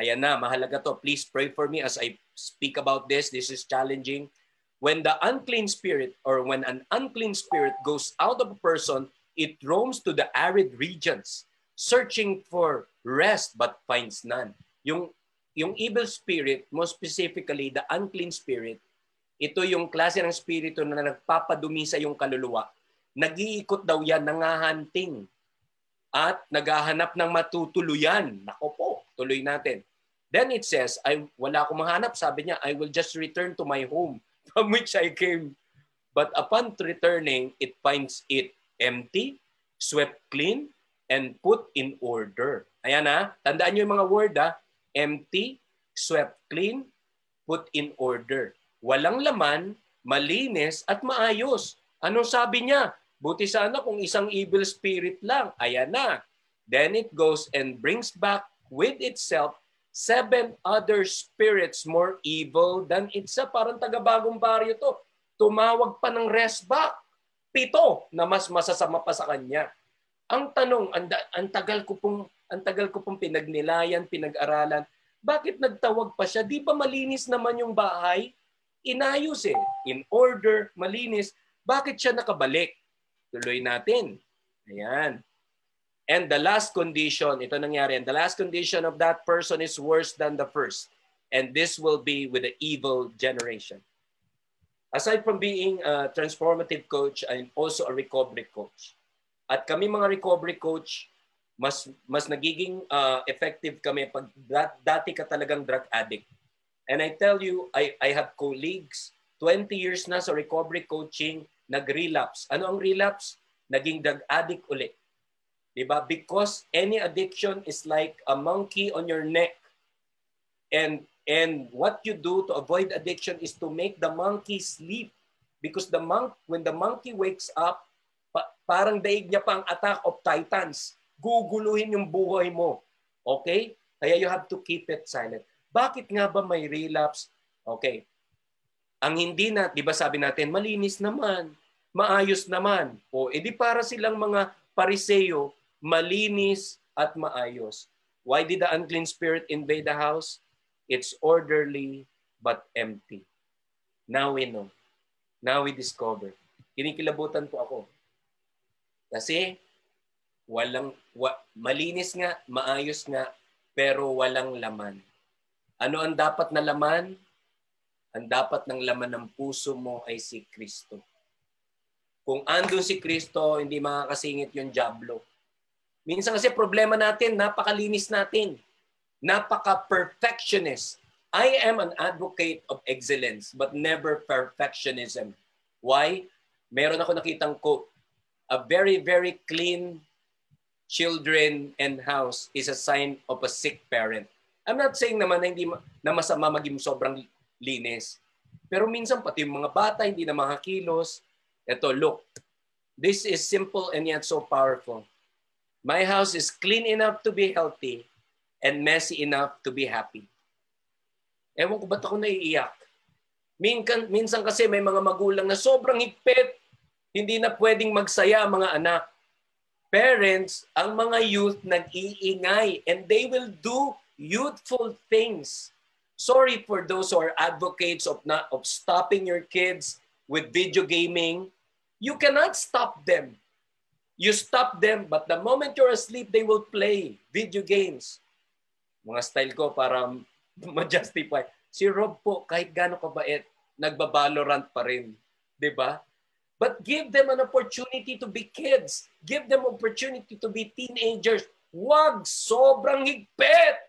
Ayan na, mahalaga to. Please pray for me as I speak about this. This is challenging. When the unclean spirit or when an unclean spirit goes out of a person, it roams to the arid regions, searching for rest but finds none. Yung, yung evil spirit, more specifically the unclean spirit, ito yung klase ng spirito na nagpapadumi sa yung kaluluwa. Nag-iikot daw yan, nangahanting at naghahanap ng matutuluyan. Nako po, tuloy natin. Then it says, I, wala akong mahanap. Sabi niya, I will just return to my home from which I came. But upon returning, it finds it empty, swept clean, and put in order. Ayan na, tandaan nyo yung mga word ha. Empty, swept clean, put in order. Walang laman, malinis at maayos. Anong sabi niya? Buti sana kung isang evil spirit lang. Ayan na. Then it goes and brings back with itself seven other spirits more evil than itself. Parang taga-bagong baryo to. Tumawag pa ng rest back pito na mas masasama pa sa kanya. Ang tanong, ang, ang tagal ko pong ang tagal ko pong pinagnilayan, pinag-aralan, bakit nagtawag pa siya? Di ba malinis naman yung bahay? Inayos eh. In order, malinis. Bakit siya nakabalik? Tuloy natin. Ayan. And the last condition, ito nangyari, and the last condition of that person is worse than the first. And this will be with the evil generation aside from being a transformative coach, I'm also a recovery coach. At kami mga recovery coach, mas mas nagiging uh, effective kami pag dati ka talagang drug addict. And I tell you, I, I have colleagues, 20 years na sa recovery coaching, nag-relapse. Ano ang relapse? Naging drug addict uli. Diba? Because any addiction is like a monkey on your neck. And And what you do to avoid addiction is to make the monkey sleep. Because the monk, when the monkey wakes up, pa- parang daig niya pang attack of titans. Guguluhin yung buhay mo. Okay? Kaya you have to keep it silent. Bakit nga ba may relapse? Okay. Ang hindi na, di ba sabi natin, malinis naman, maayos naman. O edi para silang mga pariseyo, malinis at maayos. Why did the unclean spirit invade the house? It's orderly but empty. Now we know. Now we discover. Kinikilabutan po ako. Kasi walang wa, malinis nga, maayos nga, pero walang laman. Ano ang dapat na laman? Ang dapat ng laman ng puso mo ay si Kristo. Kung andun si Kristo, hindi makakasingit yung jablo. Minsan kasi problema natin, napakalinis natin. Napaka-perfectionist. I am an advocate of excellence, but never perfectionism. Why? Meron ako nakitang quote. A very, very clean children and house is a sign of a sick parent. I'm not saying naman na hindi na masama maging sobrang linis. Pero minsan pati yung mga bata hindi na makakilos. Ito, look. This is simple and yet so powerful. My house is clean enough to be healthy and messy enough to be happy. Ewan ko ba't ako naiiyak? Minsan, minsan kasi may mga magulang na sobrang higpit, hindi na pwedeng magsaya mga anak. Parents, ang mga youth nag-iingay and they will do youthful things. Sorry for those who are advocates of not of stopping your kids with video gaming. You cannot stop them. You stop them, but the moment you're asleep, they will play video games. Mga style ko para ma-justify. Si Rob po, kahit gano'ng kabait, nagbabalorant pa rin. ba? Diba? But give them an opportunity to be kids. Give them opportunity to be teenagers. Huwag sobrang higpit.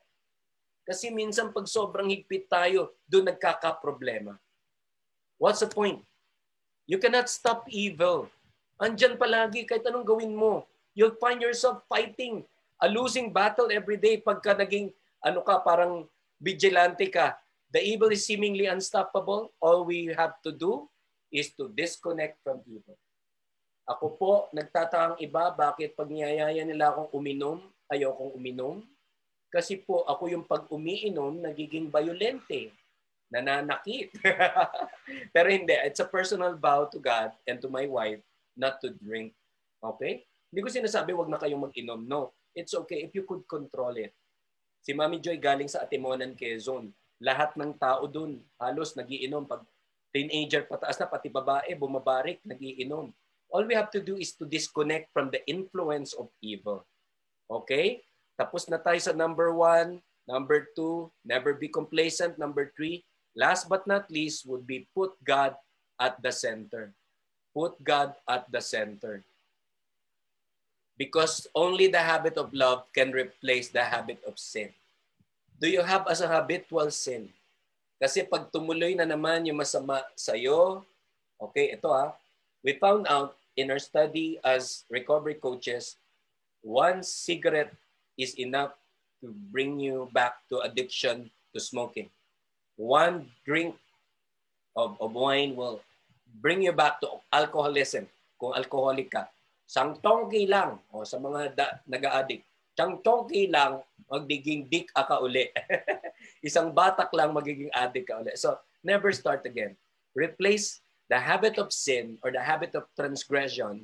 Kasi minsan pag sobrang higpit tayo, doon nagkakaproblema. What's the point? You cannot stop evil. Andyan palagi kahit anong gawin mo. You'll find yourself fighting a losing battle every day pagka naging ano ka, parang vigilante ka. The evil is seemingly unstoppable. All we have to do is to disconnect from evil. Ako po, nagtataang iba, bakit pag niyayaya nila akong uminom, ayokong uminom? Kasi po, ako yung pag umiinom, nagiging violente, nananakit. Pero hindi, it's a personal vow to God and to my wife not to drink. Okay? Hindi ko sinasabi wag na kayong mag-inom. No. It's okay if you could control it. Si Mami Joy galing sa Atimonan, Quezon. Lahat ng tao dun halos nagiinom. Pag teenager pataas na, pati babae, bumabarik, nagiinom. All we have to do is to disconnect from the influence of evil. Okay? Tapos na tayo sa number one. Number two, never be complacent. Number three, last but not least, would be put God at the center. Put God at the center. Because only the habit of love can replace the habit of sin. Do you have as a habitual sin? Kasi pag tumuloy na naman yung masama sa iyo, okay, ito ah, we found out in our study as recovery coaches, one cigarette is enough to bring you back to addiction to smoking. One drink of, of wine will bring you back to alcoholism kung alcoholic ka. Sang tongki lang, o sa mga da, nag-a-addict, sang tongki lang, magiging dick ka uli. Isang batak lang magiging addict ka uli. So, never start again. Replace the habit of sin or the habit of transgression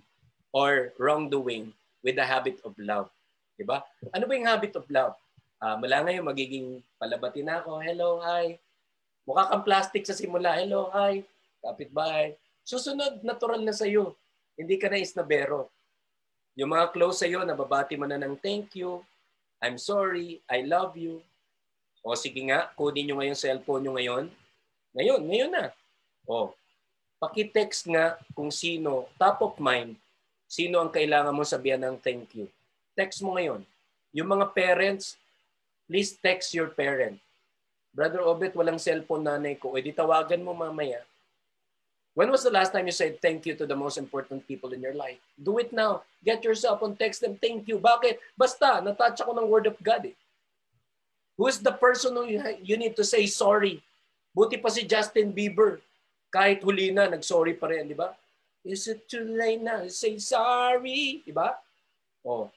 or wrongdoing with the habit of love. Diba? Ano ba yung habit of love? Uh, mula ngayon, magiging palabati na ako. Hello, hi. Mukha kang plastic sa simula. Hello, hi. Kapit-bahay. Susunod, natural na sa'yo. Hindi ka na isnabero. Yung mga close sa'yo, nababati mo na ng thank you, I'm sorry, I love you. O sige nga, kunin nyo ngayon cellphone nyo ngayon. Ngayon, ngayon na. O, pakitext nga kung sino, top of mind, sino ang kailangan mo sabihan ng thank you. Text mo ngayon. Yung mga parents, please text your parent. Brother Obet, walang cellphone nanay ko. E di tawagan mo mamaya. When was the last time you said thank you to the most important people in your life? Do it now. Get yourself on text them, thank you. Bakit? Basta, natouch ako ng word of God eh. Who is the person who you need to say sorry? Buti pa si Justin Bieber. Kahit huli na, nag-sorry pa rin, di ba? Is it too late now? Say sorry. Di ba? Oh.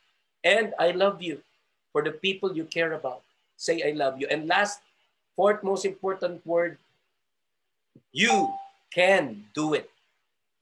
And I love you for the people you care about. Say I love you. And last, fourth most important word, you can do it.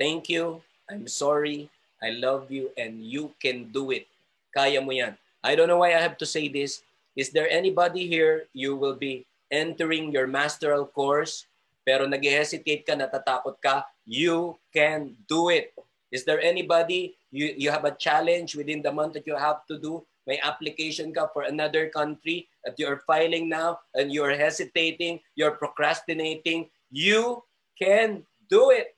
Thank you. I'm sorry. I love you and you can do it. Kaya mo yan. I don't know why I have to say this. Is there anybody here you will be entering your masteral course pero nag-hesitate ka, natatakot ka You can do it. Is there anybody, you, you have a challenge within the month that you have to do? May application ka for another country that you're filing now and you're hesitating, you're procrastinating. You can do it.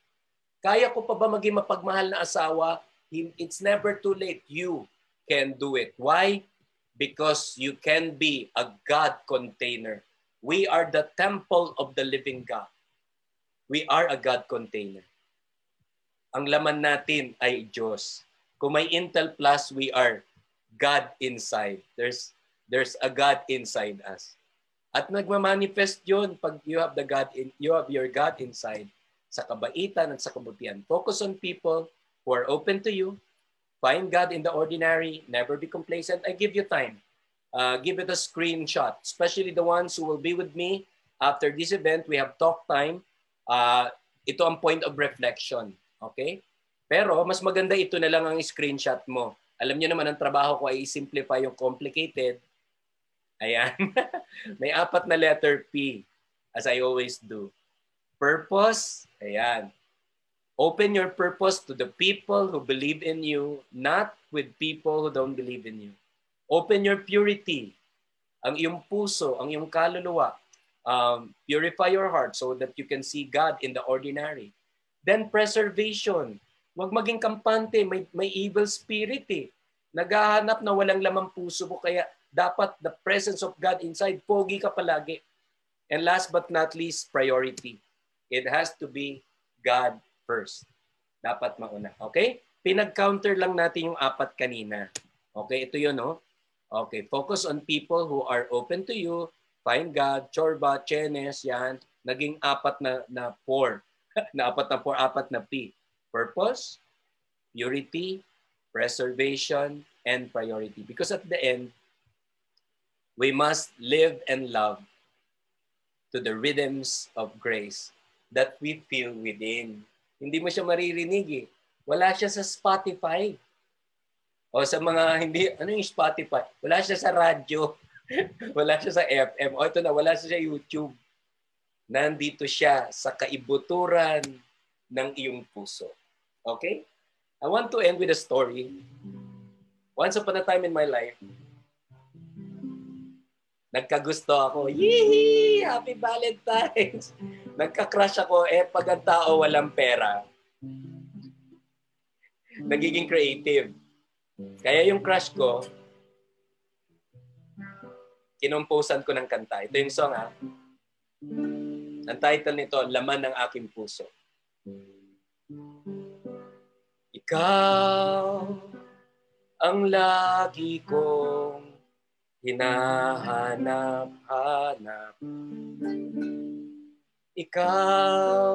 Kaya ko pa ba maging mapagmahal na asawa? It's never too late. You can do it. Why? Because you can be a God container. We are the temple of the living God. We are a God container. Ang laman natin ay Diyos. Kung may Intel Plus, we are God inside. There's there's a God inside us. At nagma-manifest 'yon pag you have the God in you have your God inside sa kabaitan at sa kabutihan. Focus on people who are open to you. Find God in the ordinary. Never be complacent. I give you time. Uh, give it a screenshot, especially the ones who will be with me after this event. We have talk time uh, ito ang point of reflection. Okay? Pero mas maganda ito na lang ang screenshot mo. Alam niyo naman ang trabaho ko ay simplify yung complicated. Ayan. May apat na letter P as I always do. Purpose. Ayan. Open your purpose to the people who believe in you, not with people who don't believe in you. Open your purity. Ang iyong puso, ang iyong kaluluwa um, purify your heart so that you can see God in the ordinary. Then preservation. Huwag maging kampante, may, may evil spirit eh. Naghahanap na walang lamang puso mo, kaya dapat the presence of God inside, pogi ka palagi. And last but not least, priority. It has to be God first. Dapat mauna. Okay? Pinag-counter lang natin yung apat kanina. Okay, ito yun, no? Okay, focus on people who are open to you, Find God, Chorba, Chenes, yan. Naging apat na, na four. Na apat na four, apat na P. Purpose, purity, preservation, and priority. Because at the end, we must live and love to the rhythms of grace that we feel within. Hindi mo siya maririnig eh. Wala siya sa Spotify. O sa mga hindi, ano yung Spotify? Wala siya sa radyo. wala siya sa FM. O ito na, wala siya sa YouTube. Nandito siya sa kaibuturan ng iyong puso. Okay? I want to end with a story. Once upon a time in my life, nagkagusto ako. Yee! Happy Valentine's! Nagka-crush ako. Eh, pag ang tao walang pera, nagiging creative. Kaya yung crush ko, kinomposan ko ng kanta. Ito yung song ha. Ang title nito, Laman ng Aking Puso. Ikaw ang lagi kong hinahanap-hanap. Ikaw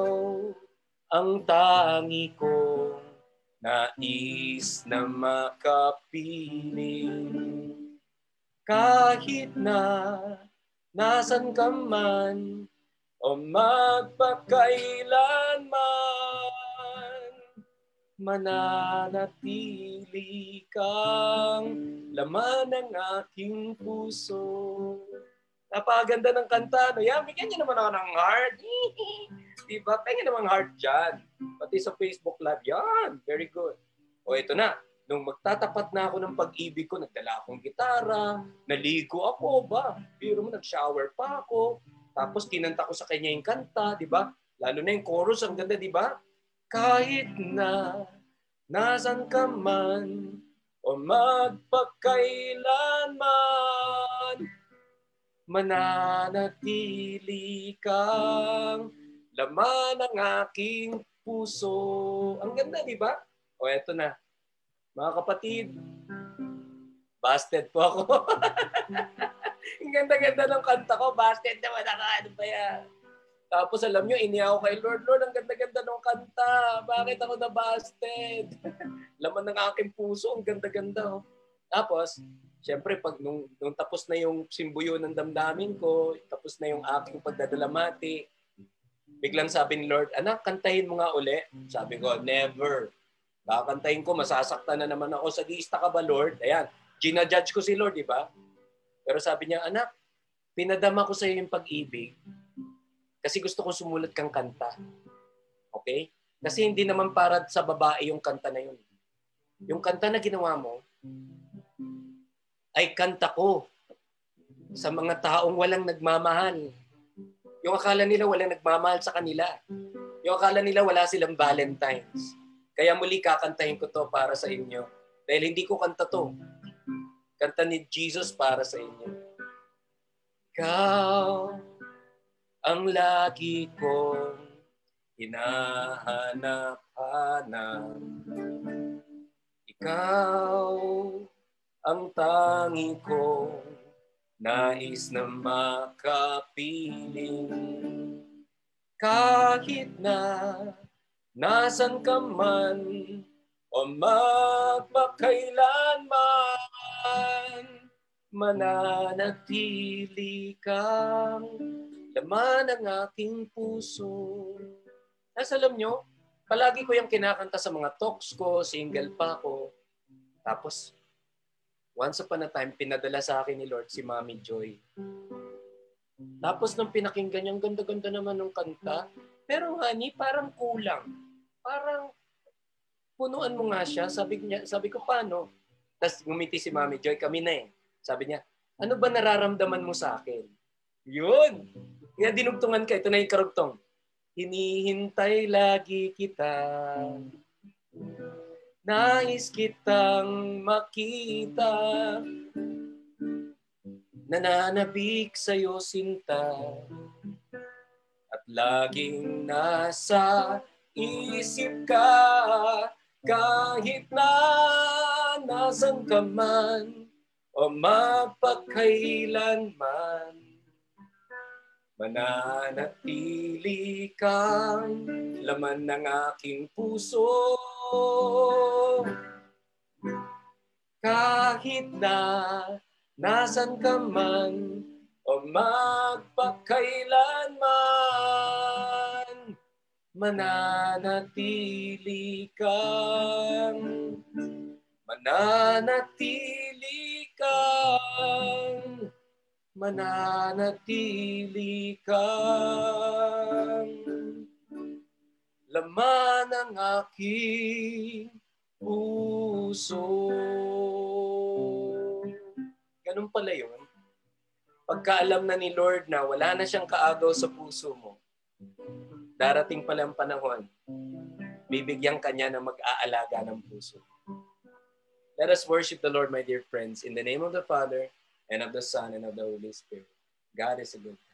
ang tangi kong nais na makapiling kahit na nasan ka man o magpakailanman mananatili kang laman ng aking puso. Napaganda ng kanta. No? Yan, bigyan niyo naman ako ng heart. diba? Pengen naman heart dyan. Pati sa Facebook Live. Yan, very good. O ito na Nung magtatapat na ako ng pag-ibig ko, nagdala akong gitara, naligo ako ba? Pero mo, nag-shower pa ako. Tapos kinanta ko sa kanya yung kanta, di ba? Lalo na yung chorus, ang ganda, di ba? Kahit na nasan ka man o magpakailanman, mananatili kang laman ng aking puso. Ang ganda, di ba? O eto na. Mga kapatid, busted po ako. Ganda-ganda ng kanta ko, busted naman ako. Ano ba yan? Tapos alam nyo, iniya ako kay Lord, Lord, ang ganda-ganda ng kanta. Bakit ako na busted? Laman ng aking puso, ang ganda-ganda. Oh. Tapos, syempre, pag nung, nung tapos na yung simbuyo ng damdamin ko, tapos na yung aking pagdadalamati, biglang sabi ni Lord, anak, kantahin mo nga uli. Sabi ko, never. Kakantahin ko, masasaktan na naman ako. sa Sagista ka ba, Lord? Ayan, ginajudge ko si Lord, di ba? Pero sabi niya, anak, pinadama ko sa iyo yung pag-ibig kasi gusto ko sumulat kang kanta. Okay? Kasi hindi naman para sa babae yung kanta na yun. Yung kanta na ginawa mo, ay kanta ko sa mga taong walang nagmamahal. Yung akala nila walang nagmamahal sa kanila. Yung akala nila wala silang Valentines. Kaya muli kakantahin ko to para sa inyo. Dahil hindi ko kanta to. Kanta ni Jesus para sa inyo. Ikaw ang lagi kong hinahanap-hanap. Ikaw ang tangi ko, nais na makapiling. Kahit na nasan ka man, o magpakailanman, mananatili kang laman ng aking puso. Nasa alam nyo, palagi ko yung kinakanta sa mga talks ko, single pa ako. Tapos, once upon a time, pinadala sa akin ni Lord si Mami Joy. Tapos nung pinakinggan niya, ganda-ganda naman ng kanta. Pero honey, parang kulang. Parang punuan mo nga siya. Sabi, niya, sabi ko, paano? Tapos ngumiti si Mami Joy, kami na eh. Sabi niya, ano ba nararamdaman mo sa akin? Yun! Kaya dinugtungan ka, ito na yung karugtong. Hinihintay lagi kita. Nais kitang makita. Nananabik sa'yo sinta. At laging nasa isip ka. Kahit na nasan ka man o mapagkailanman Mananatili kang laman ng aking puso. Kahit na nasan ka man o magpakailanman, mananatili kang mananatili kang mananatili kang laman ng aking puso. Ganun pala yun. Pagkaalam na ni Lord na wala na siyang kaagaw sa puso mo, darating pala ang panahon, bibigyan ka niya na mag-aalaga ng puso. Let us worship the Lord, my dear friends, in the name of the Father, and of the Son, and of the Holy Spirit. God is a good God.